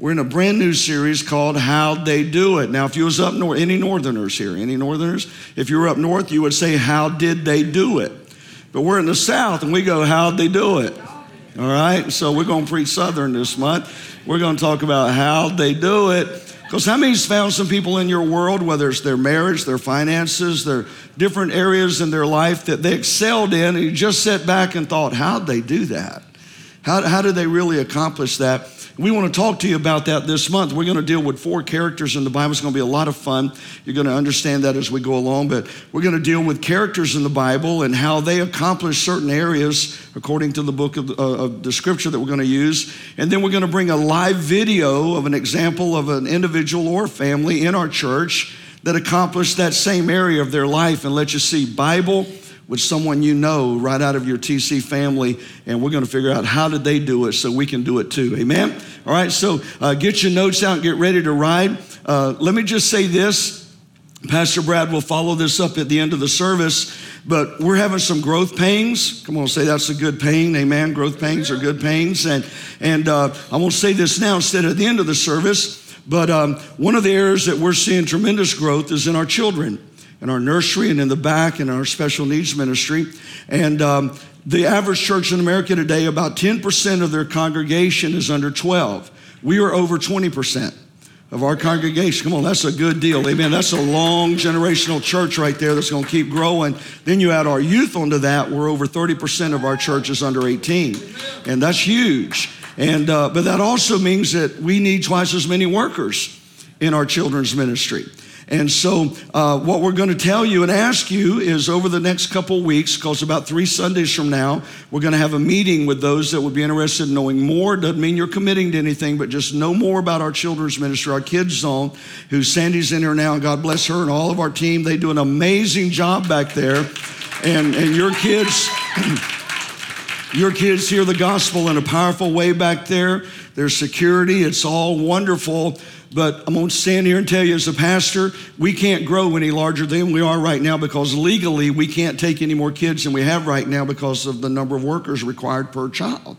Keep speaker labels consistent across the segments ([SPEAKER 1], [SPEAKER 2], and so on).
[SPEAKER 1] We're in a brand new series called How'd They Do It. Now, if you was up north, any northerners here, any northerners? If you were up north, you would say, How did they do it? But we're in the south and we go, How'd they do it? All right, so we're going to preach southern this month. We're going to talk about how they do it. Because how many's found some people in your world, whether it's their marriage, their finances, their different areas in their life that they excelled in, and you just sat back and thought, how'd they do that? How, how did they really accomplish that? We want to talk to you about that this month. We're going to deal with four characters in the Bible. It's going to be a lot of fun. You're going to understand that as we go along, but we're going to deal with characters in the Bible and how they accomplish certain areas according to the book of, uh, of the scripture that we're going to use. And then we're going to bring a live video of an example of an individual or family in our church that accomplished that same area of their life and let you see Bible with someone you know right out of your TC family, and we're going to figure out how did they do it so we can do it too. Amen. All right, so uh, get your notes out, get ready to ride. Uh, let me just say this. Pastor Brad will follow this up at the end of the service, but we're having some growth pains. Come on, say that's a good pain. Amen. Growth pains are good pains. And, and uh, I won't say this now instead at the end of the service, but um, one of the areas that we're seeing tremendous growth is in our children in our nursery and in the back in our special needs ministry. And um, the average church in America today, about 10% of their congregation is under 12. We are over 20% of our congregation. Come on, that's a good deal. Amen. That's a long generational church right there that's going to keep growing. Then you add our youth onto that, we're over 30% of our church is under 18. And that's huge. And, uh, but that also means that we need twice as many workers in our children's ministry. And so, uh, what we're going to tell you and ask you is over the next couple weeks, because about three Sundays from now, we're going to have a meeting with those that would be interested in knowing more. Doesn't mean you're committing to anything, but just know more about our children's ministry, our kids zone, who Sandy's in here now, and God bless her and all of our team. They do an amazing job back there. And, and your kids. Your kids hear the gospel in a powerful way back there. There's security, it's all wonderful. But I'm going to stand here and tell you, as a pastor, we can't grow any larger than we are right now because legally we can't take any more kids than we have right now because of the number of workers required per child.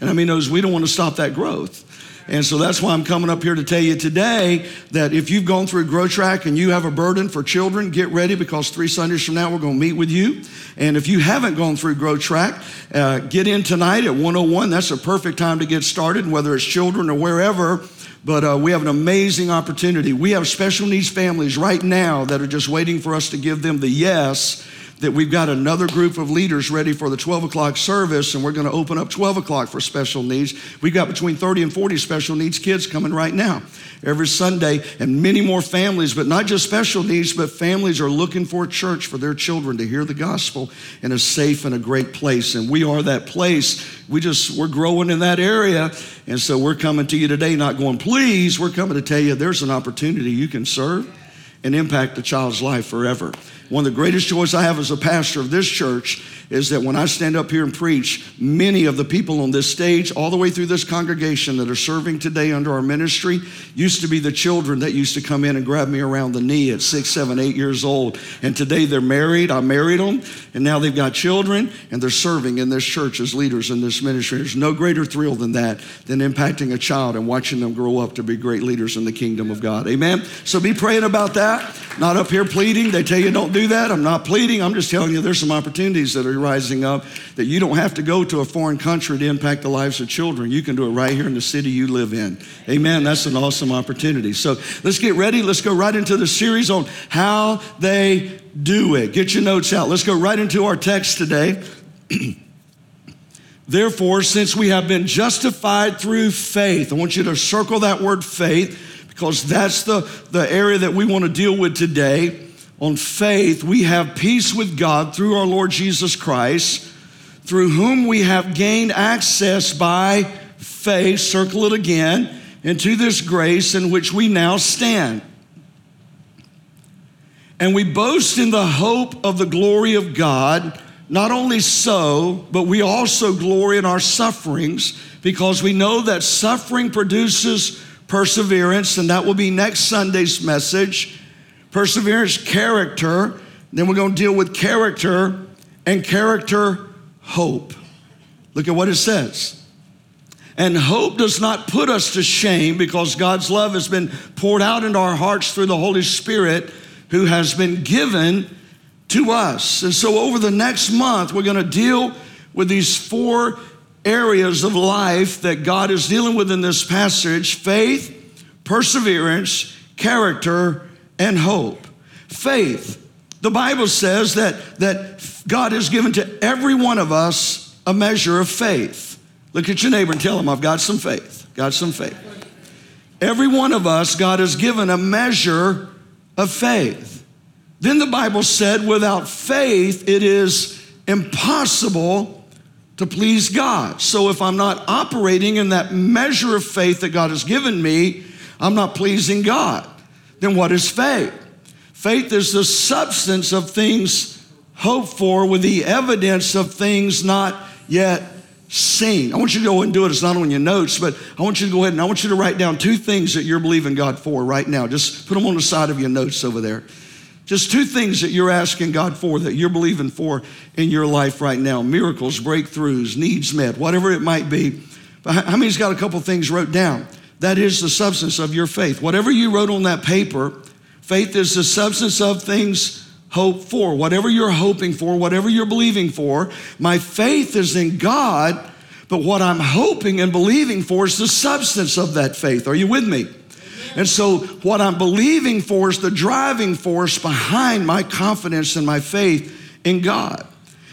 [SPEAKER 1] And I mean, those, we don't want to stop that growth. And so that's why I'm coming up here to tell you today that if you've gone through Grow Track and you have a burden for children, get ready because three Sundays from now we're going to meet with you. And if you haven't gone through Grow Track, uh, get in tonight at 101. That's a perfect time to get started, whether it's children or wherever. But uh, we have an amazing opportunity. We have special needs families right now that are just waiting for us to give them the yes that we've got another group of leaders ready for the 12 o'clock service, and we're going to open up 12 o'clock for special needs. We've got between 30 and 40 special needs kids coming right now every Sunday, and many more families, but not just special needs, but families are looking for a church for their children to hear the gospel in a safe and a great place. And we are that place. We just, we're growing in that area. And so we're coming to you today, not going, please, we're coming to tell you there's an opportunity you can serve and impact a child's life forever. One of the greatest joys I have as a pastor of this church is that when I stand up here and preach, many of the people on this stage, all the way through this congregation that are serving today under our ministry, used to be the children that used to come in and grab me around the knee at six, seven, eight years old. And today they're married. I married them, and now they've got children, and they're serving in this church as leaders in this ministry. There's no greater thrill than that, than impacting a child and watching them grow up to be great leaders in the kingdom of God. Amen? So be praying about that. Not up here pleading. They tell you don't do that. I'm not pleading. I'm just telling you there's some opportunities that are rising up that you don't have to go to a foreign country to impact the lives of children. You can do it right here in the city you live in. Amen. That's an awesome opportunity. So let's get ready. Let's go right into the series on how they do it. Get your notes out. Let's go right into our text today. Therefore, since we have been justified through faith, I want you to circle that word faith because that's the, the area that we want to deal with today on faith, we have peace with God through our Lord Jesus Christ, through whom we have gained access by faith, circle it again, into this grace in which we now stand. And we boast in the hope of the glory of God. Not only so, but we also glory in our sufferings because we know that suffering produces perseverance, and that will be next Sunday's message. Perseverance, character. Then we're going to deal with character and character hope. Look at what it says. And hope does not put us to shame because God's love has been poured out into our hearts through the Holy Spirit who has been given to us. And so, over the next month, we're going to deal with these four areas of life that God is dealing with in this passage faith, perseverance, character, and hope. Faith. The Bible says that, that God has given to every one of us a measure of faith. Look at your neighbor and tell him, I've got some faith. Got some faith. Every one of us, God has given a measure of faith. Then the Bible said, without faith, it is impossible to please God. So if I'm not operating in that measure of faith that God has given me, I'm not pleasing God. Then what is faith? Faith is the substance of things hoped for with the evidence of things not yet seen. I want you to go and do it. It's not on your notes, but I want you to go ahead and I want you to write down two things that you're believing God for right now. Just put them on the side of your notes over there. Just two things that you're asking God for that you're believing for in your life right now miracles, breakthroughs, needs met, whatever it might be. But how many's got a couple things wrote down? That is the substance of your faith. Whatever you wrote on that paper, faith is the substance of things hope for, whatever you're hoping for, whatever you're believing for. My faith is in God, but what I'm hoping and believing for is the substance of that faith. Are you with me? And so, what I'm believing for is the driving force behind my confidence and my faith in God.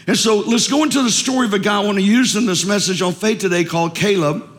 [SPEAKER 1] And so, let's go into the story of a guy I want to use in this message on faith today called Caleb.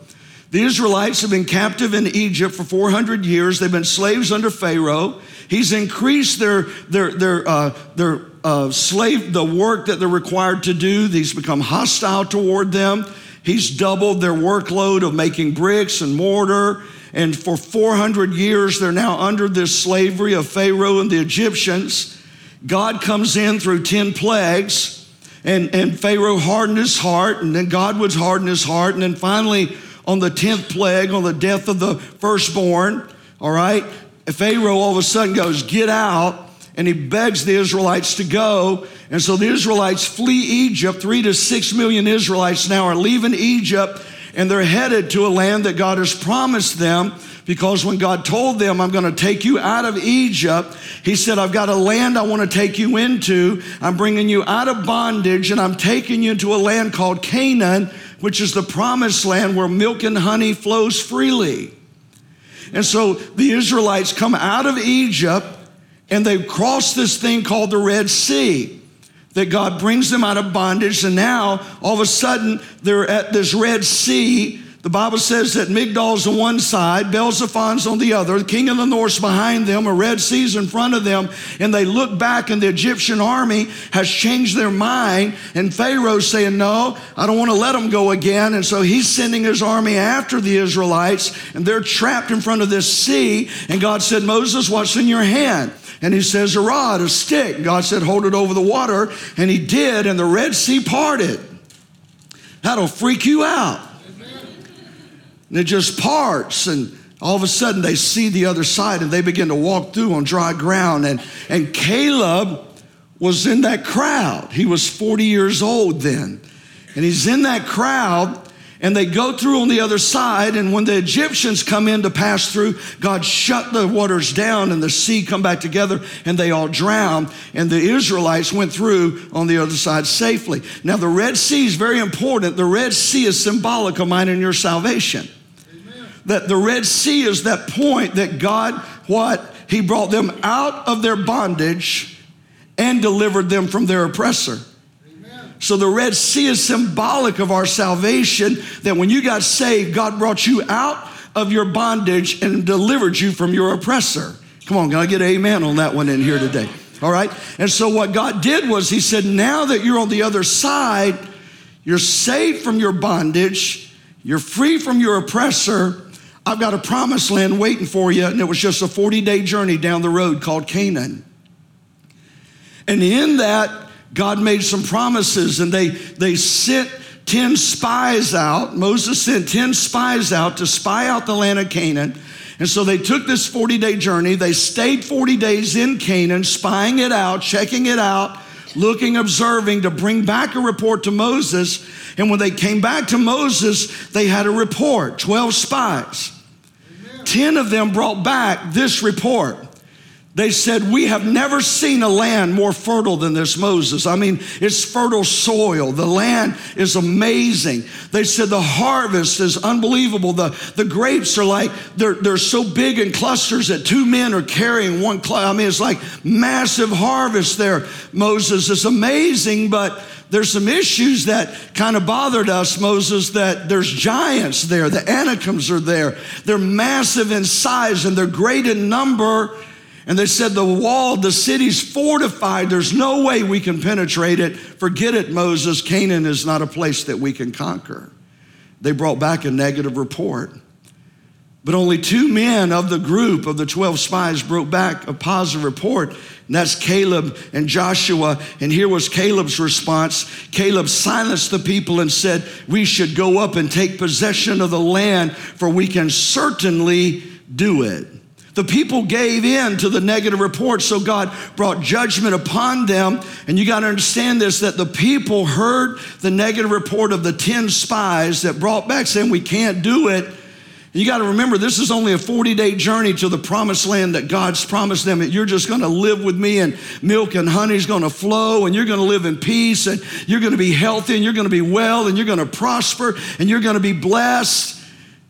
[SPEAKER 1] The Israelites have been captive in Egypt for 400 years. They've been slaves under Pharaoh. He's increased their, their, their, uh, their uh, slave, the work that they're required to do. He's become hostile toward them. He's doubled their workload of making bricks and mortar. And for 400 years, they're now under this slavery of Pharaoh and the Egyptians. God comes in through 10 plagues, and, and Pharaoh hardened his heart, and then God would harden his heart. And then finally, on the 10th plague, on the death of the firstborn, all right, Pharaoh all of a sudden goes, Get out. And he begs the Israelites to go. And so the Israelites flee Egypt. Three to six million Israelites now are leaving Egypt and they're headed to a land that God has promised them because when God told them, I'm going to take you out of Egypt, He said, I've got a land I want to take you into. I'm bringing you out of bondage and I'm taking you into a land called Canaan which is the promised land where milk and honey flows freely. And so the Israelites come out of Egypt and they cross this thing called the Red Sea that God brings them out of bondage. And now all of a sudden they're at this Red Sea the Bible says that Migdol's on one side, Baal-zephon's on the other, the king of the north's behind them, a Red Sea's in front of them, and they look back and the Egyptian army has changed their mind, and Pharaoh's saying, no, I don't want to let them go again, and so he's sending his army after the Israelites, and they're trapped in front of this sea, and God said, Moses, what's in your hand? And he says, a rod, a stick. God said, hold it over the water, and he did, and the Red Sea parted. That'll freak you out. And it just parts and all of a sudden they see the other side and they begin to walk through on dry ground. And, and Caleb was in that crowd. He was 40 years old then. And he's in that crowd and they go through on the other side and when the egyptians come in to pass through god shut the waters down and the sea come back together and they all drowned and the israelites went through on the other side safely now the red sea is very important the red sea is symbolic of mine and your salvation that the Red Sea is that point that God, what? He brought them out of their bondage and delivered them from their oppressor. So the Red Sea is symbolic of our salvation that when you got saved, God brought you out of your bondage and delivered you from your oppressor. Come on, can I get amen on that one in here today? All right? And so what God did was He said, now that you're on the other side, you're saved from your bondage, you're free from your oppressor, I've got a promised land waiting for you. And it was just a 40 day journey down the road called Canaan. And in that, God made some promises and they, they sent 10 spies out. Moses sent 10 spies out to spy out the land of Canaan. And so they took this 40 day journey. They stayed 40 days in Canaan, spying it out, checking it out, looking, observing to bring back a report to Moses. And when they came back to Moses, they had a report 12 spies. Amen. 10 of them brought back this report. They said, We have never seen a land more fertile than this, Moses. I mean, it's fertile soil. The land is amazing. They said, The harvest is unbelievable. The, the grapes are like, they're, they're so big in clusters that two men are carrying one cluster. I mean, it's like massive harvest there, Moses. It's amazing, but there's some issues that kind of bothered us, Moses, that there's giants there. The Anakims are there. They're massive in size and they're great in number and they said, The wall, the city's fortified. There's no way we can penetrate it. Forget it, Moses. Canaan is not a place that we can conquer. They brought back a negative report. But only two men of the group of the 12 spies brought back a positive report, and that's Caleb and Joshua. And here was Caleb's response Caleb silenced the people and said, We should go up and take possession of the land, for we can certainly do it. The people gave in to the negative report, so God brought judgment upon them. And you got to understand this that the people heard the negative report of the 10 spies that brought back saying, We can't do it. You got to remember, this is only a 40 day journey to the promised land that God's promised them. That you're just going to live with me, and milk and honey is going to flow, and you're going to live in peace, and you're going to be healthy, and you're going to be well, and you're going to prosper, and you're going to be blessed.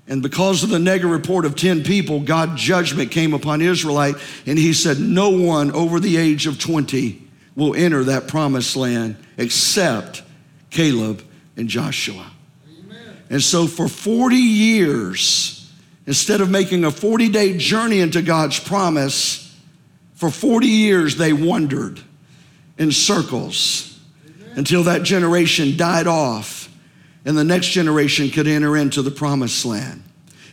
[SPEAKER 1] And because of the negative report of 10 people, God judgment came upon Israelite, and he said, No one over the age of 20 will enter that promised land except Caleb and Joshua. Amen. And so for 40 years, instead of making a 40 day journey into God's promise, for 40 years they wandered in circles Amen. until that generation died off and the next generation could enter into the promised land.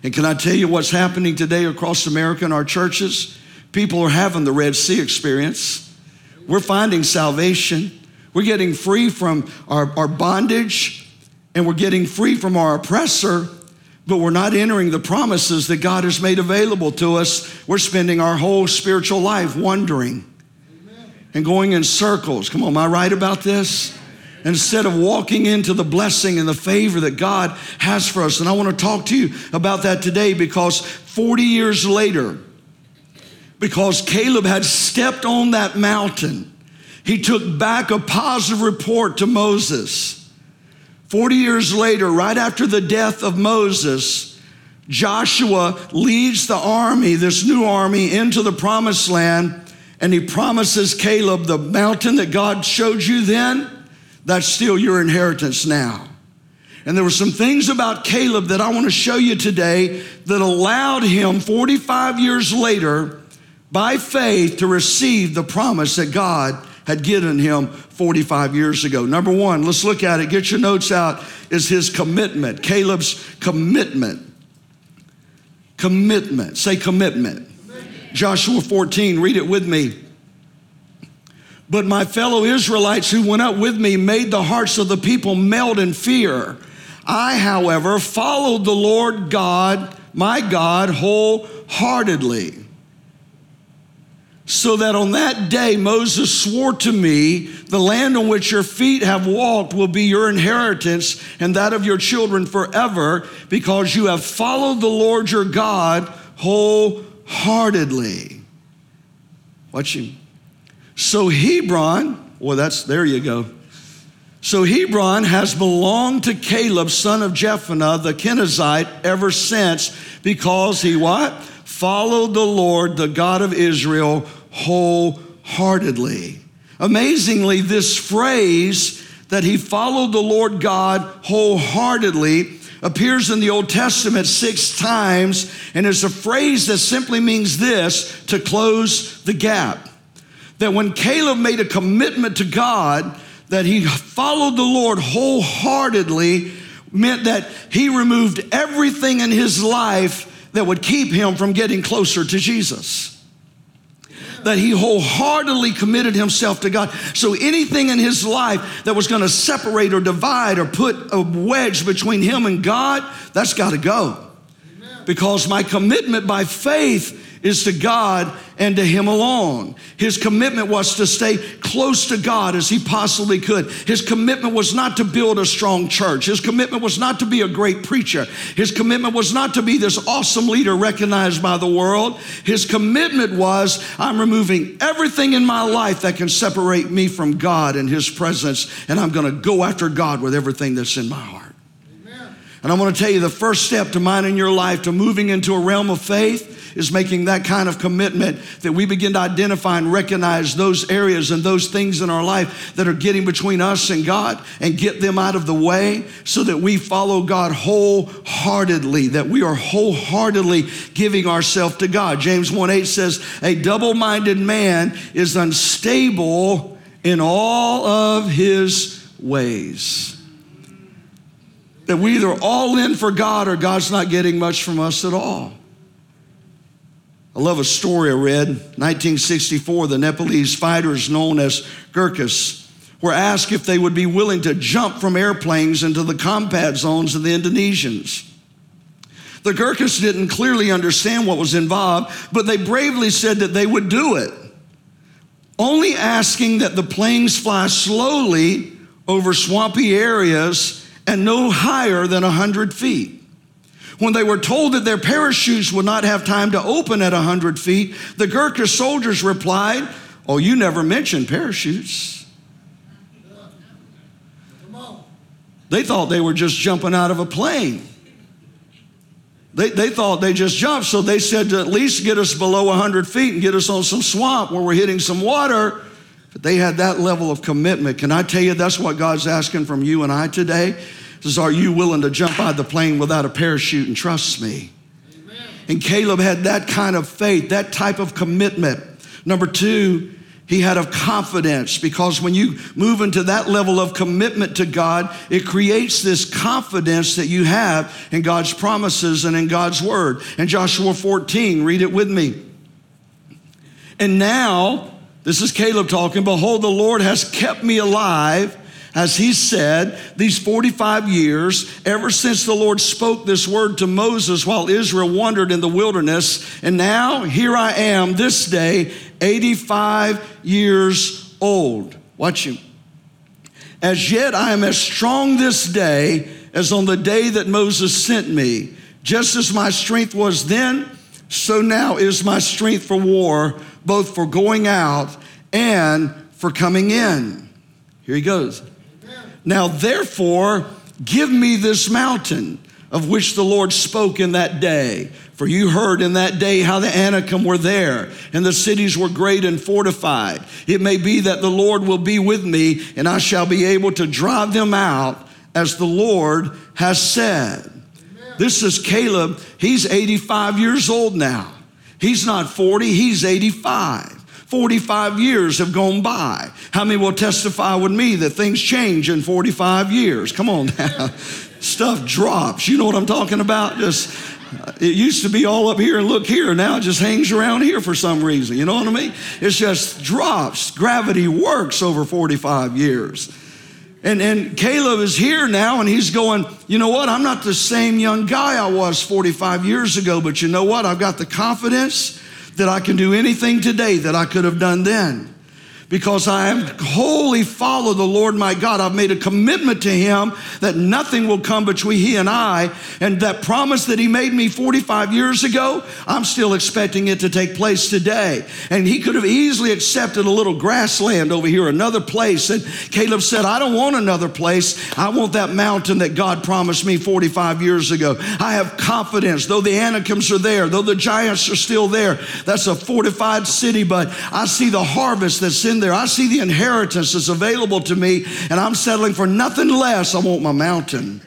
[SPEAKER 1] And can I tell you what's happening today across America in our churches? People are having the Red Sea experience. We're finding salvation. We're getting free from our, our bondage and we're getting free from our oppressor, but we're not entering the promises that God has made available to us. We're spending our whole spiritual life wondering and going in circles. Come on, am I right about this? Instead of walking into the blessing and the favor that God has for us. And I want to talk to you about that today because 40 years later, because Caleb had stepped on that mountain, he took back a positive report to Moses. 40 years later, right after the death of Moses, Joshua leads the army, this new army, into the promised land, and he promises Caleb the mountain that God showed you then that's still your inheritance now. And there were some things about Caleb that I want to show you today that allowed him 45 years later, by faith, to receive the promise that God had given him 45 years ago. Number one, let's look at it. Get your notes out, is his commitment. Caleb's commitment. Commitment. Say commitment. commitment. Joshua 14, read it with me. But my fellow Israelites who went up with me made the hearts of the people melt in fear. I, however, followed the Lord God, my God, wholeheartedly. So that on that day Moses swore to me, The land on which your feet have walked will be your inheritance and that of your children forever, because you have followed the Lord your God wholeheartedly. Watch him. So Hebron, well, that's there you go. So Hebron has belonged to Caleb, son of Jephunneh, the Kenizzite, ever since, because he what? Followed the Lord, the God of Israel, wholeheartedly. Amazingly, this phrase that he followed the Lord God wholeheartedly appears in the Old Testament six times, and is a phrase that simply means this to close the gap that when Caleb made a commitment to God, that he followed the Lord wholeheartedly, meant that he removed everything in his life that would keep him from getting closer to Jesus. That he wholeheartedly committed himself to God. So anything in his life that was going to separate or divide or put a wedge between him and God, that's got to go. Because my commitment by faith is to God and to Him alone. His commitment was to stay close to God as he possibly could. His commitment was not to build a strong church. His commitment was not to be a great preacher. His commitment was not to be this awesome leader recognized by the world. His commitment was I'm removing everything in my life that can separate me from God and His presence, and I'm going to go after God with everything that's in my heart. And I want to tell you the first step to mine in your life to moving into a realm of faith is making that kind of commitment that we begin to identify and recognize those areas and those things in our life that are getting between us and God and get them out of the way so that we follow God wholeheartedly, that we are wholeheartedly giving ourselves to God. James 1 8 says, A double minded man is unstable in all of his ways that we either all in for God or God's not getting much from us at all. I love a story I read. 1964, the Nepalese fighters known as Gurkhas were asked if they would be willing to jump from airplanes into the combat zones of the Indonesians. The Gurkhas didn't clearly understand what was involved, but they bravely said that they would do it, only asking that the planes fly slowly over swampy areas and no higher than 100 feet. When they were told that their parachutes would not have time to open at 100 feet, the Gurkha soldiers replied, Oh, you never mentioned parachutes. They thought they were just jumping out of a plane. They, they thought they just jumped, so they said to at least get us below 100 feet and get us on some swamp where we're hitting some water. But they had that level of commitment. Can I tell you that's what God's asking from you and I today? Is are you willing to jump out of the plane without a parachute and trust me? Amen. And Caleb had that kind of faith, that type of commitment. Number two, he had a confidence because when you move into that level of commitment to God, it creates this confidence that you have in God's promises and in God's word. And Joshua 14, read it with me. And now, this is Caleb talking. Behold, the Lord has kept me alive, as he said, these 45 years, ever since the Lord spoke this word to Moses while Israel wandered in the wilderness. And now here I am this day, 85 years old. Watch him. As yet I am as strong this day as on the day that Moses sent me. Just as my strength was then, so now is my strength for war both for going out and for coming in. Here he goes. Now, therefore, give me this mountain of which the Lord spoke in that day. For you heard in that day how the Anakim were there, and the cities were great and fortified. It may be that the Lord will be with me, and I shall be able to drive them out as the Lord has said. Amen. This is Caleb. He's 85 years old now. He's not 40, he's 85. 45 years have gone by. How many will testify with me that things change in 45 years? Come on now. Stuff drops. You know what I'm talking about? Just it used to be all up here and look here. Now it just hangs around here for some reason. You know what I mean? It's just drops. Gravity works over 45 years. And, and Caleb is here now and he's going, you know what? I'm not the same young guy I was 45 years ago, but you know what? I've got the confidence that I can do anything today that I could have done then because I am wholly follow the Lord my God. I've made a commitment to him that nothing will come between he and I. And that promise that he made me 45 years ago, I'm still expecting it to take place today. And he could have easily accepted a little grassland over here, another place. And Caleb said, I don't want another place. I want that mountain that God promised me 45 years ago. I have confidence, though the Anakims are there, though the giants are still there. That's a fortified city, but I see the harvest that's in in there. I see the inheritance that's available to me, and I'm settling for nothing less. I want my mountain.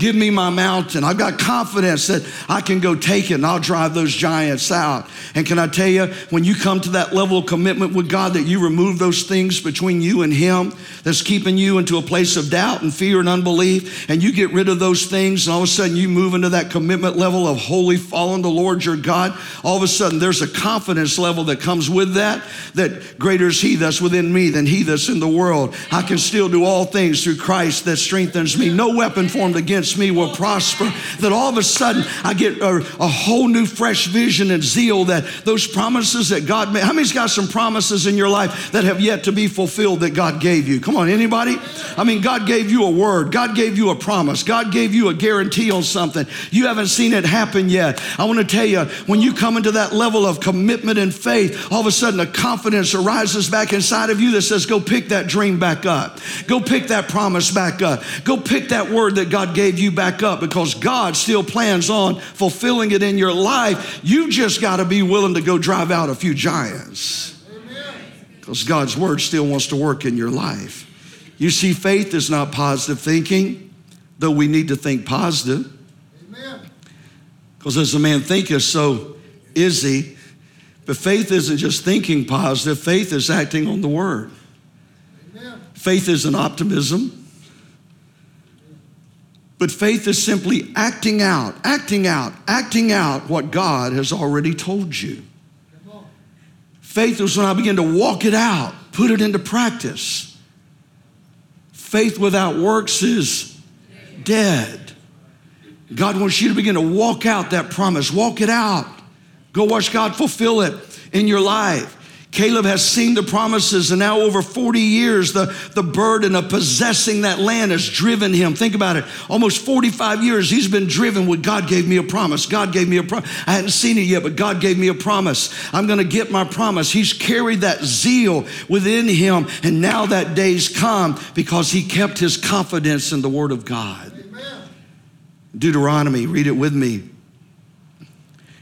[SPEAKER 1] Give me my mountain. I've got confidence that I can go take it and I'll drive those giants out. And can I tell you, when you come to that level of commitment with God, that you remove those things between you and Him that's keeping you into a place of doubt and fear and unbelief, and you get rid of those things, and all of a sudden you move into that commitment level of wholly following the Lord your God, all of a sudden there's a confidence level that comes with that, that greater is He that's within me than He that's in the world. I can still do all things through Christ that strengthens me. No weapon formed against against me will prosper. That all of a sudden I get a, a whole new fresh vision and zeal that those promises that God made. How many's got some promises in your life that have yet to be fulfilled that God gave you? Come on, anybody? I mean, God gave you a word, God gave you a promise, God gave you a guarantee on something. You haven't seen it happen yet. I want to tell you, when you come into that level of commitment and faith, all of a sudden a confidence arises back inside of you that says, Go pick that dream back up. Go pick that promise back up. Go pick that word that God gave you back up because God still plans on fulfilling it in your life. You just got to be willing to go drive out a few giants because God's word still wants to work in your life. You see, faith is not positive thinking, though we need to think positive. Because as a man thinketh, so is he. But faith isn't just thinking positive, faith is acting on the word. Faith isn't optimism. But faith is simply acting out, acting out, acting out what God has already told you. Faith is when I begin to walk it out, put it into practice. Faith without works is dead. God wants you to begin to walk out that promise, walk it out. Go watch God fulfill it in your life. Caleb has seen the promises, and now over 40 years, the, the burden of possessing that land has driven him. Think about it. Almost 45 years, he's been driven with God gave me a promise. God gave me a promise. I hadn't seen it yet, but God gave me a promise. I'm going to get my promise. He's carried that zeal within him, and now that day's come because he kept his confidence in the Word of God. Amen. Deuteronomy, read it with me.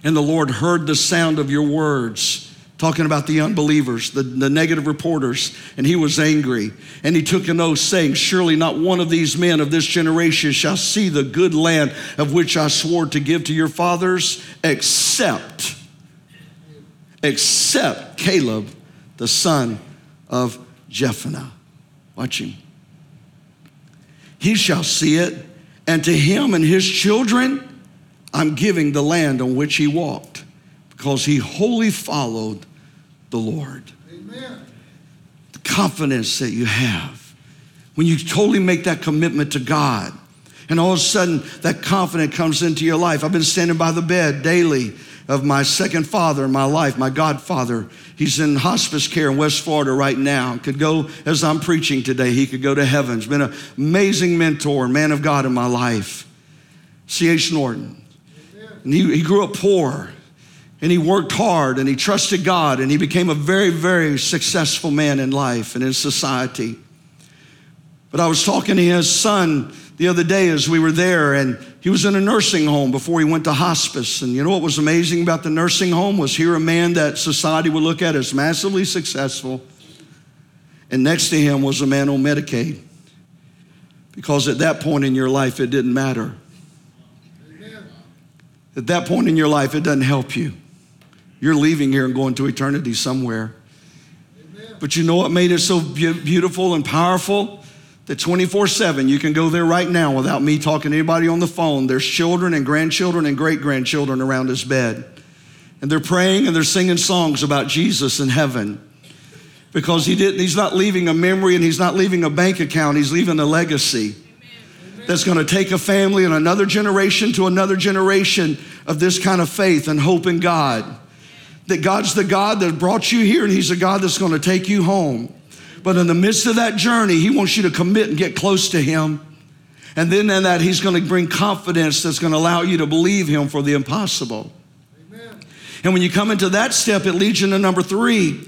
[SPEAKER 1] And the Lord heard the sound of your words talking about the unbelievers, the, the negative reporters, and he was angry. And he took an oath, saying, Surely not one of these men of this generation shall see the good land of which I swore to give to your fathers, except, except Caleb, the son of Jephunneh. Watch him. He shall see it, and to him and his children I'm giving the land on which he walked because he wholly followed the Lord. Amen. The confidence that you have when you totally make that commitment to God. And all of a sudden, that confidence comes into your life. I've been standing by the bed daily of my second father in my life, my godfather. He's in hospice care in West Florida right now. Could go, as I'm preaching today, he could go to heaven. He's been an amazing mentor, man of God in my life. C.H. Norton. And he, he grew up poor and he worked hard and he trusted God and he became a very, very successful man in life and in society. But I was talking to his son the other day as we were there and he was in a nursing home before he went to hospice. And you know what was amazing about the nursing home was here a man that society would look at as massively successful. And next to him was a man on Medicaid. Because at that point in your life, it didn't matter. At that point in your life, it doesn't help you. You're leaving here and going to eternity somewhere. But you know what made it so beautiful and powerful? That 24 7, you can go there right now without me talking to anybody on the phone. There's children and grandchildren and great grandchildren around his bed. And they're praying and they're singing songs about Jesus in heaven. Because he didn't, he's not leaving a memory and he's not leaving a bank account, he's leaving a legacy that's going to take a family and another generation to another generation of this kind of faith and hope in God. That God's the God that brought you here and He's the God that's going to take you home. But in the midst of that journey, He wants you to commit and get close to Him. And then in that, He's going to bring confidence that's going to allow you to believe Him for the impossible. Amen. And when you come into that step, it leads you to number three.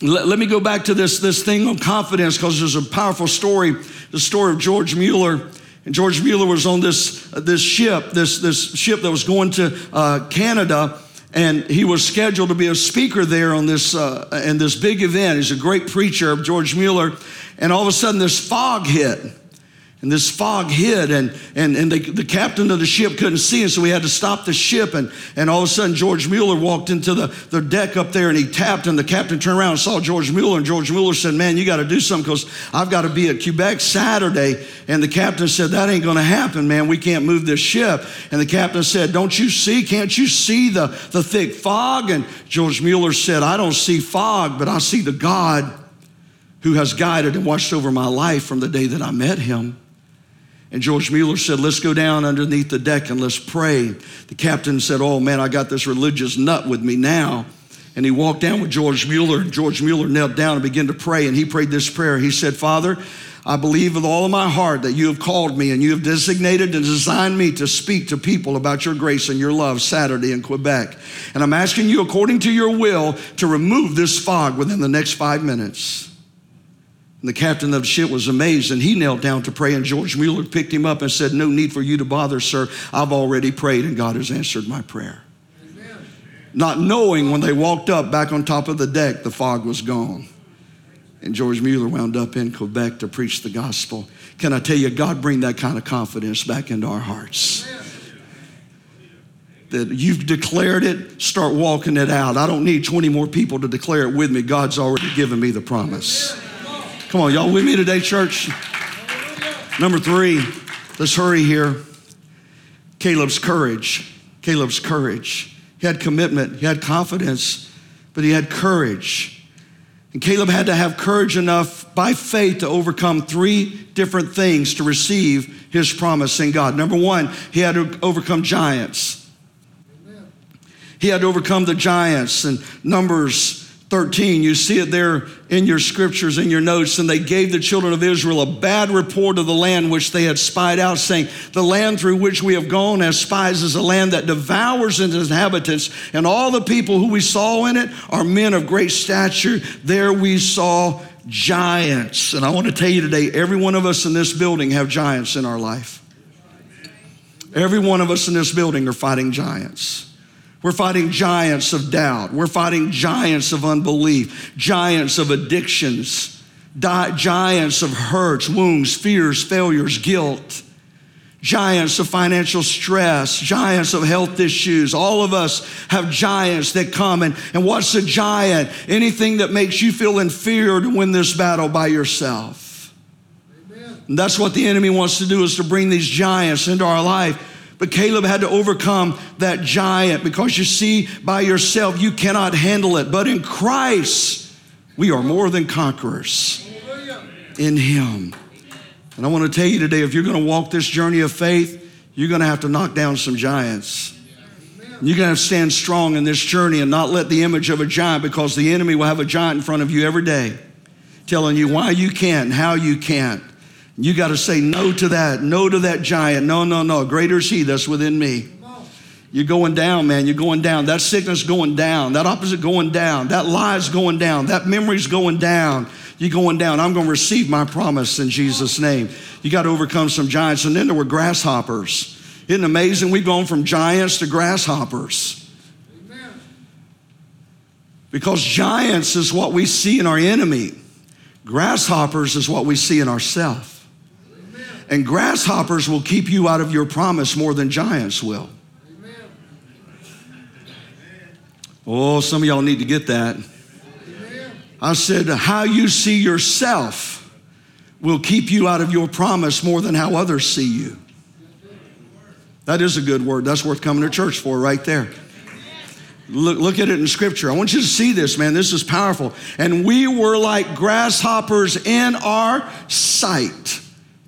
[SPEAKER 1] Let, let me go back to this, this thing of confidence because there's a powerful story the story of George Mueller. And George Mueller was on this, uh, this ship, this, this ship that was going to uh, Canada, and he was scheduled to be a speaker there on this, uh, in this big event. He's a great preacher, George Mueller. And all of a sudden, this fog hit and this fog hid and, and, and the, the captain of the ship couldn't see and so we had to stop the ship and, and all of a sudden george mueller walked into the, the deck up there and he tapped and the captain turned around and saw george mueller and george mueller said man you got to do something because i've got to be at quebec saturday. And the captain said that ain't going to happen man. We can't move this ship. And the captain said don't you see? Can't you see the, the thick fog? And george mueller said i don't see fog but i see the god who has guided and watched over my life from the day that i met him And George Mueller said, Let's go down underneath the deck and let's pray. The captain said, Oh man, I got this religious nut with me now. And he walked down with George Mueller, George Mueller knelt down and began to pray. And he prayed this prayer. He said, Father, I believe with all of my heart that you have called me and you have designated and designed me to speak to people about your grace and your love Saturday in Quebec. And I'm asking you, according to your will, to remove this fog within the next five minutes. And the captain of the ship was amazed and he knelt down to pray. And George Mueller picked him up and said, No need for you to bother, sir. I've already prayed and God has answered my prayer. Amen. Not knowing when they walked up back on top of the deck, the fog was gone. And George Mueller wound up in Quebec to preach the gospel. Can I tell you, God bring that kind of confidence back into our hearts. That you've declared it, start walking it out. I don't need 20 more people to declare it with me. God's already given me the promise. Come on, y'all with me today, church? Number three, let's hurry here. Caleb's courage. Caleb's courage. He had commitment, he had confidence, but he had courage. And Caleb had to have courage enough by faith to overcome three different things to receive his promise in God. Number one, he had to overcome giants. He had to overcome the giants. And Numbers 13, you see it there in your scriptures, in your notes. And they gave the children of Israel a bad report of the land which they had spied out, saying, The land through which we have gone as spies is a land that devours its inhabitants, and all the people who we saw in it are men of great stature. There we saw giants. And I want to tell you today, every one of us in this building have giants in our life. Every one of us in this building are fighting giants. We're fighting giants of doubt. We're fighting giants of unbelief, giants of addictions, di- giants of hurts, wounds, fears, failures, guilt, giants of financial stress, giants of health issues. All of us have giants that come. And, and what's a giant? Anything that makes you feel inferior to win this battle by yourself. And that's what the enemy wants to do is to bring these giants into our life but Caleb had to overcome that giant because you see, by yourself, you cannot handle it. But in Christ, we are more than conquerors in Him. And I want to tell you today if you're going to walk this journey of faith, you're going to have to knock down some giants. You're going to have to stand strong in this journey and not let the image of a giant, because the enemy will have a giant in front of you every day, telling you why you can't how you can't. You got to say no to that, no to that giant. No, no, no. Greater is He that's within me. You're going down, man. You're going down. That sickness going down. That opposite going down. That lie's going down. That memory's going down. You're going down. I'm going to receive my promise in Jesus' name. You got to overcome some giants. And then there were grasshoppers. Isn't amazing? We've gone from giants to grasshoppers. Because giants is what we see in our enemy. Grasshoppers is what we see in ourselves. And grasshoppers will keep you out of your promise more than giants will. Oh, some of y'all need to get that. I said, how you see yourself will keep you out of your promise more than how others see you. That is a good word. That's worth coming to church for right there. Look, look at it in scripture. I want you to see this, man. This is powerful. And we were like grasshoppers in our sight.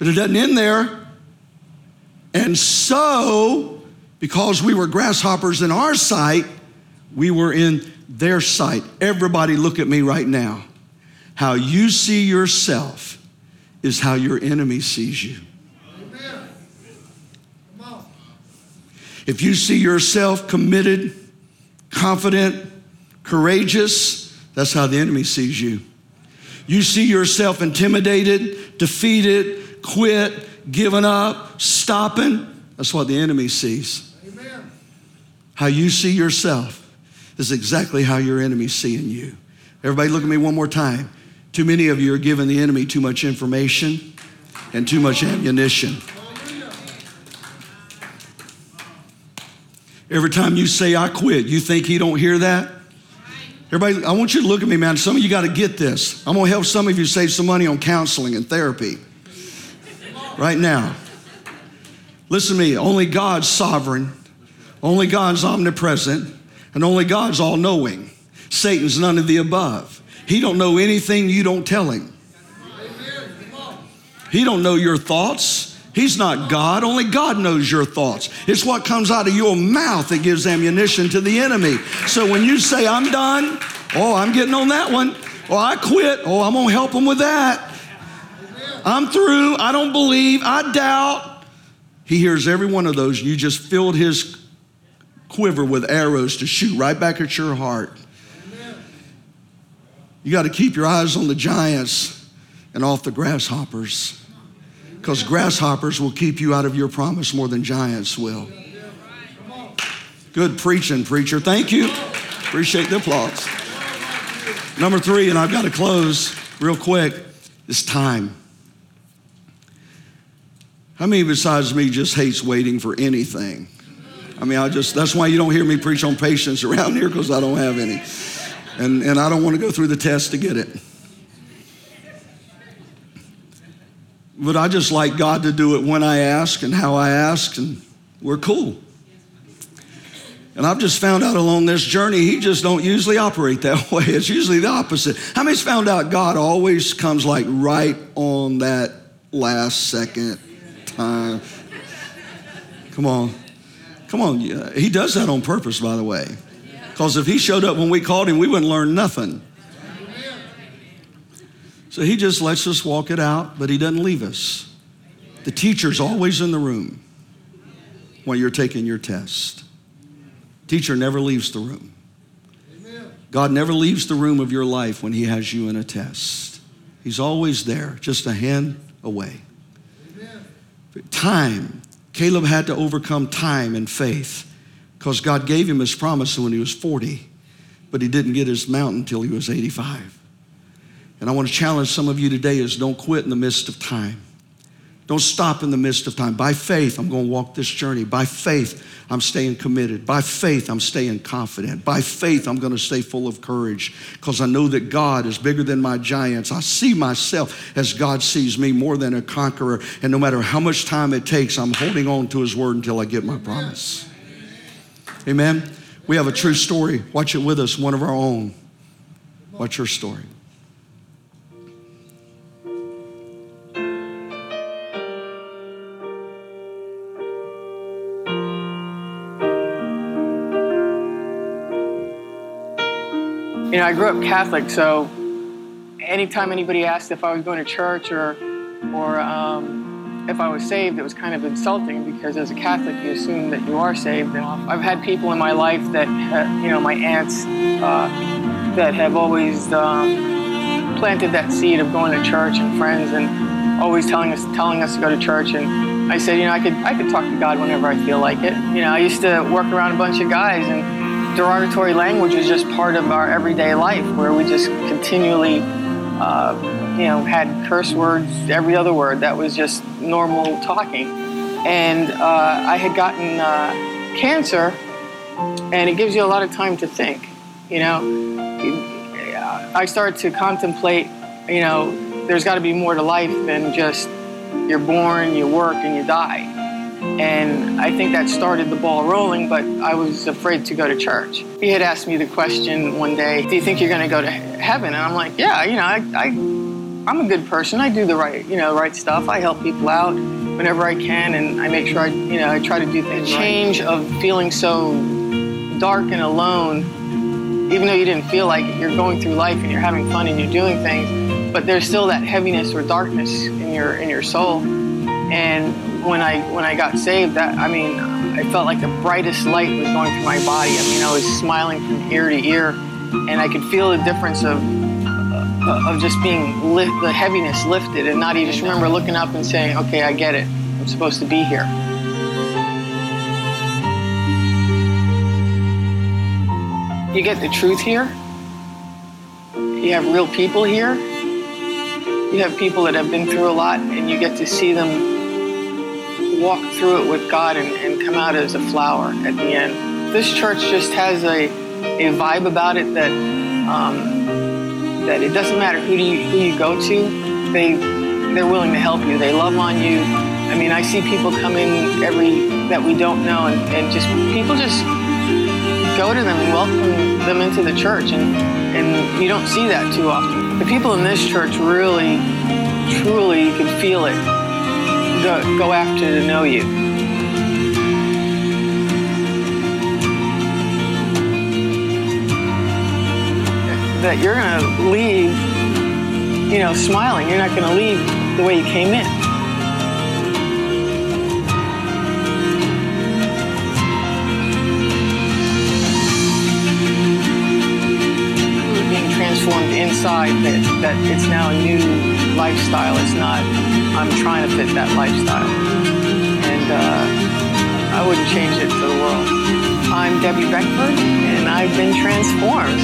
[SPEAKER 1] But it doesn't end there. And so, because we were grasshoppers in our sight, we were in their sight. Everybody, look at me right now. How you see yourself is how your enemy sees you. If you see yourself committed, confident, courageous, that's how the enemy sees you. You see yourself intimidated, defeated, quit, giving up, stopping. That's what the enemy sees. Amen. How you see yourself is exactly how your enemy's seeing you. Everybody, look at me one more time. Too many of you are giving the enemy too much information and too much ammunition. Every time you say, I quit, you think he don't hear that? Everybody, I want you to look at me, man. Some of you got to get this. I'm going to help some of you save some money on counseling and therapy right now. Listen to me. Only God's sovereign, only God's omnipresent, and only God's all knowing. Satan's none of the above. He don't know anything you don't tell him. He don't know your thoughts. He's not God. Only God knows your thoughts. It's what comes out of your mouth that gives ammunition to the enemy. So when you say, I'm done, oh, I'm getting on that one. Oh, I quit. Oh, I'm going to help him with that. I'm through. I don't believe. I doubt. He hears every one of those. You just filled his quiver with arrows to shoot right back at your heart. You got to keep your eyes on the giants and off the grasshoppers because grasshoppers will keep you out of your promise more than giants will. Good preaching, preacher. Thank you. Appreciate the applause. Number three, and I've got to close real quick, is time. How many besides me just hates waiting for anything? I mean, I just, that's why you don't hear me preach on patience around here because I don't have any. And, and I don't want to go through the test to get it. But I just like God to do it when I ask and how I ask, and we're cool. And I've just found out along this journey, he just don't usually operate that way. It's usually the opposite. How many's found out God always comes like right on that last second time? Come on. Come on. He does that on purpose, by the way. Because if he showed up when we called him, we wouldn't learn nothing. So he just lets us walk it out, but he doesn't leave us. The teacher's always in the room while you're taking your test. Teacher never leaves the room. God never leaves the room of your life when he has you in a test. He's always there, just a hand away. Time. Caleb had to overcome time and faith because God gave him his promise when he was 40, but he didn't get his mountain until he was 85. And I want to challenge some of you today is don't quit in the midst of time. Don't stop in the midst of time. By faith, I'm going to walk this journey. By faith, I'm staying committed. By faith, I'm staying confident. By faith, I'm going to stay full of courage because I know that God is bigger than my giants. I see myself as God sees me more than a conqueror. And no matter how much time it takes, I'm holding on to His word until I get my promise. Amen. We have a true story. Watch it with us, one of our own. What's your story?
[SPEAKER 2] You know, I grew up Catholic, so anytime anybody asked if I was going to church or, or um, if I was saved, it was kind of insulting because as a Catholic, you assume that you are saved. And I've had people in my life that, you know, my aunts uh, that have always um, planted that seed of going to church and friends and always telling us telling us to go to church. And I said, you know, I could I could talk to God whenever I feel like it. You know, I used to work around a bunch of guys and derogatory language is just part of our everyday life where we just continually uh, you know, had curse words, every other word. That was just normal talking. And uh, I had gotten uh, cancer, and it gives you a lot of time to think. You know, I started to contemplate, you know, there's got to be more to life than just you're born, you work, and you die. And I think that started the ball rolling, but I was afraid to go to church. He had asked me the question one day, Do you think you're going to go to heaven? And I'm like, Yeah, you know, I, I, I'm a good person. I do the right, you know, right stuff. I help people out whenever I can, and I make sure I, you know, I try to do things. The change of feeling so dark and alone, even though you didn't feel like it, you're going through life and you're having fun and you're doing things, but there's still that heaviness or darkness in your in your soul. And when I when I got saved, that I mean, I felt like the brightest light was going through my body. I mean, I was smiling from ear to ear, and I could feel the difference of uh, of just being lift, the heaviness lifted, and not even just remember looking up and saying, "Okay, I get it. I'm supposed to be here." You get the truth here. You have real people here. You have people that have been through a lot, and you get to see them walk through it with God and, and come out as a flower at the end. This church just has a, a vibe about it that um, that it doesn't matter who do you who you go to, they they're willing to help you. They love on you. I mean, I see people come in every that we don't know, and, and just people just go to them and welcome them into the church, and and you don't see that too often. The people in this church really, truly, you can feel it go, go after to know you. That you're going to leave, you know, smiling. You're not going to leave the way you came in. Inside that, that it's now a new lifestyle. It's not, I'm trying to fit that lifestyle. And uh, I wouldn't change it for the world. I'm Debbie Beckford, and I've been transformed.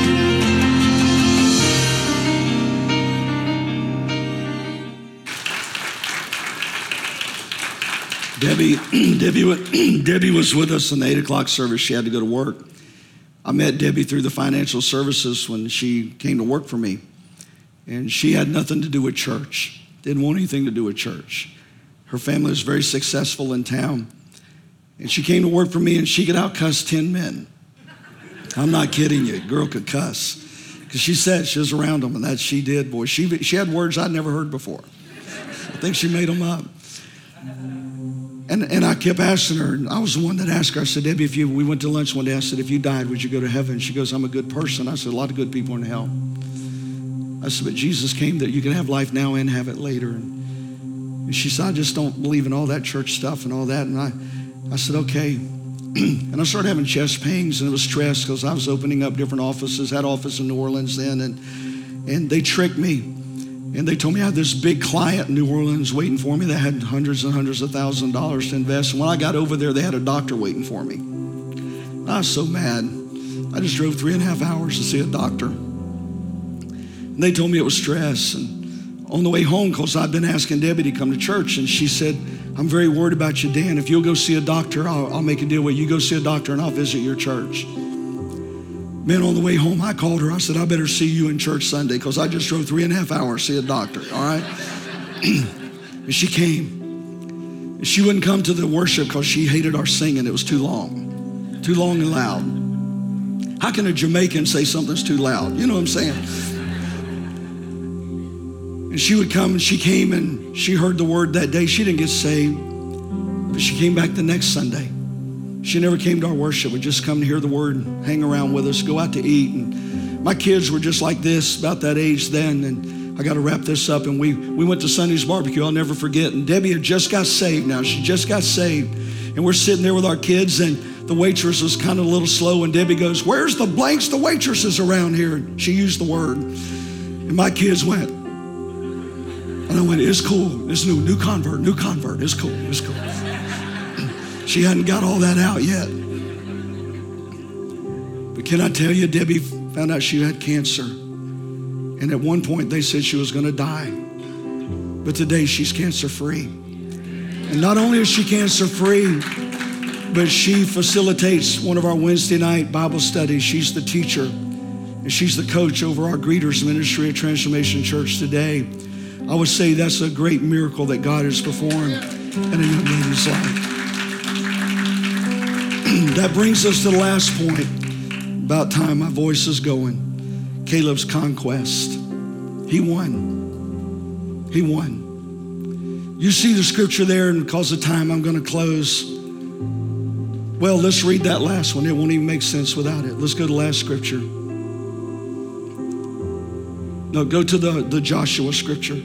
[SPEAKER 1] Debbie, Debbie, Debbie was with us in the eight o'clock service. She had to go to work. I met Debbie through the financial services when she came to work for me. And she had nothing to do with church, didn't want anything to do with church. Her family was very successful in town. And she came to work for me and she could outcuss 10 men. I'm not kidding you. Girl could cuss. Because she said she was around them, and that she did, boy. She, she had words I'd never heard before. I think she made them up. And, and I kept asking her, and I was the one that asked her. I said, Debbie, if you, we went to lunch one day, I said, if you died, would you go to heaven? She goes, I'm a good person. I said, a lot of good people in hell. I said, but Jesus came that you can have life now and have it later. And, and she said, I just don't believe in all that church stuff and all that. And I, I said, okay. and I started having chest pains and it was stress because I was opening up different offices, had office in New Orleans then, and, and they tricked me. And they told me I had this big client in New Orleans waiting for me that had hundreds and hundreds of thousands of dollars to invest. And when I got over there, they had a doctor waiting for me. I was so mad. I just drove three and a half hours to see a doctor. And they told me it was stress. And on the way home, because I'd been asking Debbie to come to church, and she said, I'm very worried about you, Dan. If you'll go see a doctor, I'll, I'll make a deal with you. You go see a doctor, and I'll visit your church. Man, on the way home, I called her. I said, I better see you in church Sunday because I just drove three and a half hours to see a doctor, all right? and she came. She wouldn't come to the worship because she hated our singing. It was too long, too long and loud. How can a Jamaican say something's too loud? You know what I'm saying? And she would come and she came and she heard the word that day. She didn't get saved, but she came back the next Sunday. She never came to our worship, would just come to hear the word, and hang around with us, go out to eat. And my kids were just like this, about that age then. And I got to wrap this up. And we, we went to Sunday's barbecue, I'll never forget. And Debbie had just got saved now. She just got saved. And we're sitting there with our kids, and the waitress was kind of a little slow. And Debbie goes, Where's the blanks? The waitresses around here. And she used the word. And my kids went, and I went, It's cool. It's new, new convert, new convert. It's cool, it's cool. She hadn't got all that out yet. But can I tell you, Debbie found out she had cancer. And at one point, they said she was to die. But today, she's cancer free. And not only is she cancer free, but she facilitates one of our Wednesday night Bible studies. She's the teacher, and she's the coach over our greeters ministry at Transformation Church today. I would say that's a great miracle that God has performed in a young lady's life that brings us to the last point. About time my voice is going. Caleb's conquest. He won. He won. You see the scripture there, and because of time, I'm going to close. Well, let's read that last one. It won't even make sense without it. Let's go to the last scripture. No, go to the, the Joshua scripture,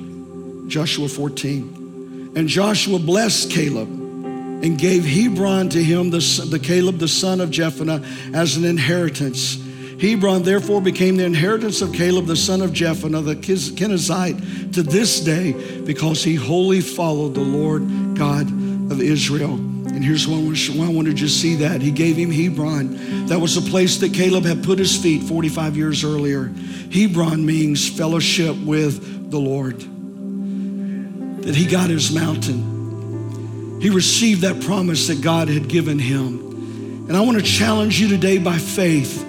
[SPEAKER 1] Joshua 14. And Joshua blessed Caleb and gave Hebron to him, the, the Caleb, the son of Jephunneh, as an inheritance. Hebron therefore became the inheritance of Caleb, the son of Jephunneh, the Kenizzite, to this day, because he wholly followed the Lord God of Israel. And here's one I want to just see that. He gave him Hebron. That was the place that Caleb had put his feet 45 years earlier. Hebron means fellowship with the Lord. That he got his mountain. He received that promise that God had given him. And I want to challenge you today by faith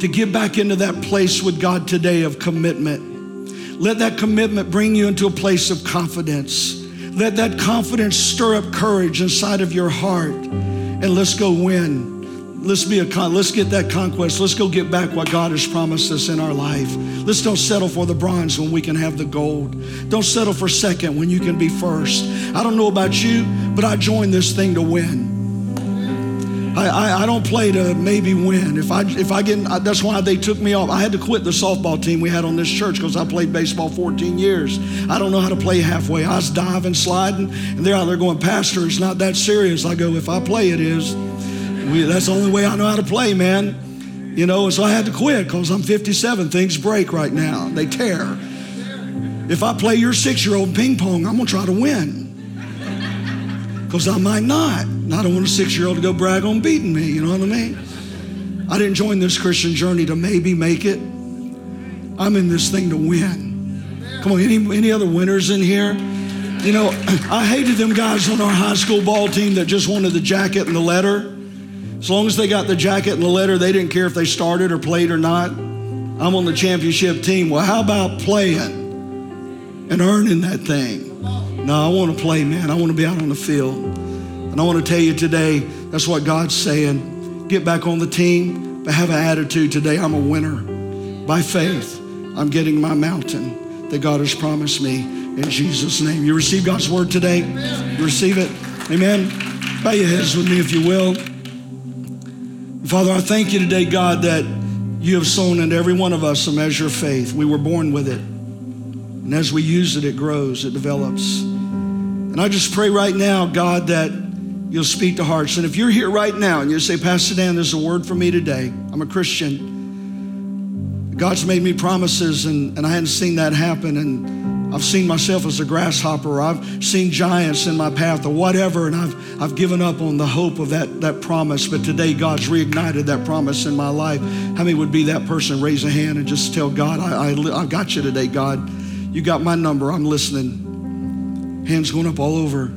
[SPEAKER 1] to get back into that place with God today of commitment. Let that commitment bring you into a place of confidence. Let that confidence stir up courage inside of your heart. And let's go win let's be a con- let's get that conquest. Let's go get back what God has promised us in our life. Let's don't settle for the bronze when we can have the gold. Don't settle for second when you can be first. I don't know about you, but I joined this thing to win. I, I, I, don't play to maybe win. If I if I get that's why they took me off. I had to quit the softball team we had on this church because I played baseball 14 years. I don't know how to play halfway. I was diving, sliding, and they're out there going, Pastor, it's not that serious. I go, if I play, it is. We, that's the only way I know how to play, man. You know, so I had to quit because I'm 57. Things break right now. They tear. If I play your six-year-old ping pong, I'm gonna try to win. Because I might not. And I don't want a six year old to go brag on beating me, you know what I mean? I didn't join this Christian journey to maybe make it. I'm in this thing to win. Come on, any, any other winners in here? You know, I hated them guys on our high school ball team that just wanted the jacket and the letter. As long as they got the jacket and the letter, they didn't care if they started or played or not. I'm on the championship team. Well, how about playing and earning that thing? No, I want to play, man. I want to be out on the field. And I want to tell you today, that's what God's saying. Get back on the team, but have an attitude today. I'm a winner. By faith, I'm getting my mountain that God has promised me in Jesus' name. You receive God's word today? You receive it? Amen. Bow your heads with me if you will. Father, I thank you today, God, that you have sown into every one of us a measure of faith. We were born with it. And as we use it, it grows, it develops. And I just pray right now, God, that you'll speak to hearts. And if you're here right now and you say, Pastor Dan, there's a word for me today. I'm a Christian. God's made me promises, and, and I hadn't seen that happen. And I've seen myself as a grasshopper. I've seen giants in my path or whatever, and I've, I've given up on the hope of that, that promise. But today, God's reignited that promise in my life. How many would be that person? Raise a hand and just tell God, I, I, I got you today, God. You got my number. I'm listening. Hands going up all over.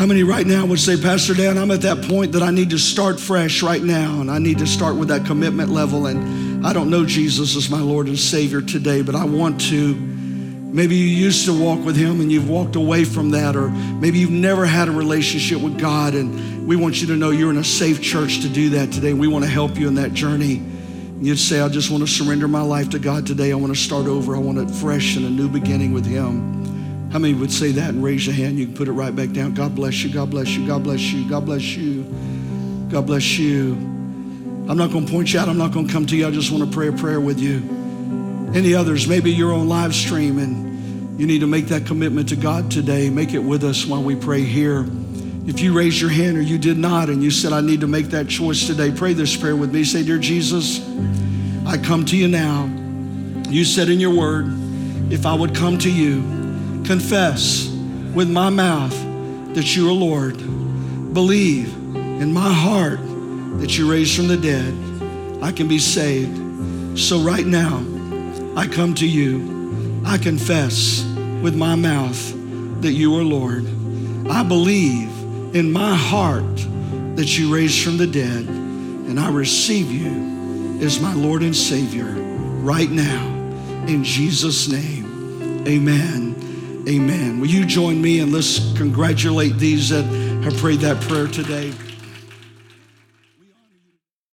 [SPEAKER 1] How many right now would say, Pastor Dan, I'm at that point that I need to start fresh right now, and I need to start with that commitment level. And I don't know Jesus as my Lord and Savior today, but I want to. Maybe you used to walk with Him and you've walked away from that, or maybe you've never had a relationship with God, and we want you to know you're in a safe church to do that today. We want to help you in that journey. And You'd say, I just want to surrender my life to God today. I want to start over. I want it fresh and a new beginning with Him. How many would say that and raise your hand? You can put it right back down. God bless you. God bless you. God bless you. God bless you. God bless you. I'm not going to point you out. I'm not going to come to you. I just want to pray a prayer with you. Any others? Maybe you're on live stream and you need to make that commitment to God today. Make it with us while we pray here. If you raised your hand or you did not and you said, I need to make that choice today, pray this prayer with me. Say, Dear Jesus, I come to you now. You said in your word, if I would come to you, confess with my mouth that you are Lord, believe in my heart that you raised from the dead, I can be saved. So right now, I come to you. I confess with my mouth that you are Lord. I believe in my heart that you raised from the dead, and I receive you as my Lord and Savior right now. In Jesus' name, amen. Amen. Will you join me and let's congratulate these that have prayed that prayer today?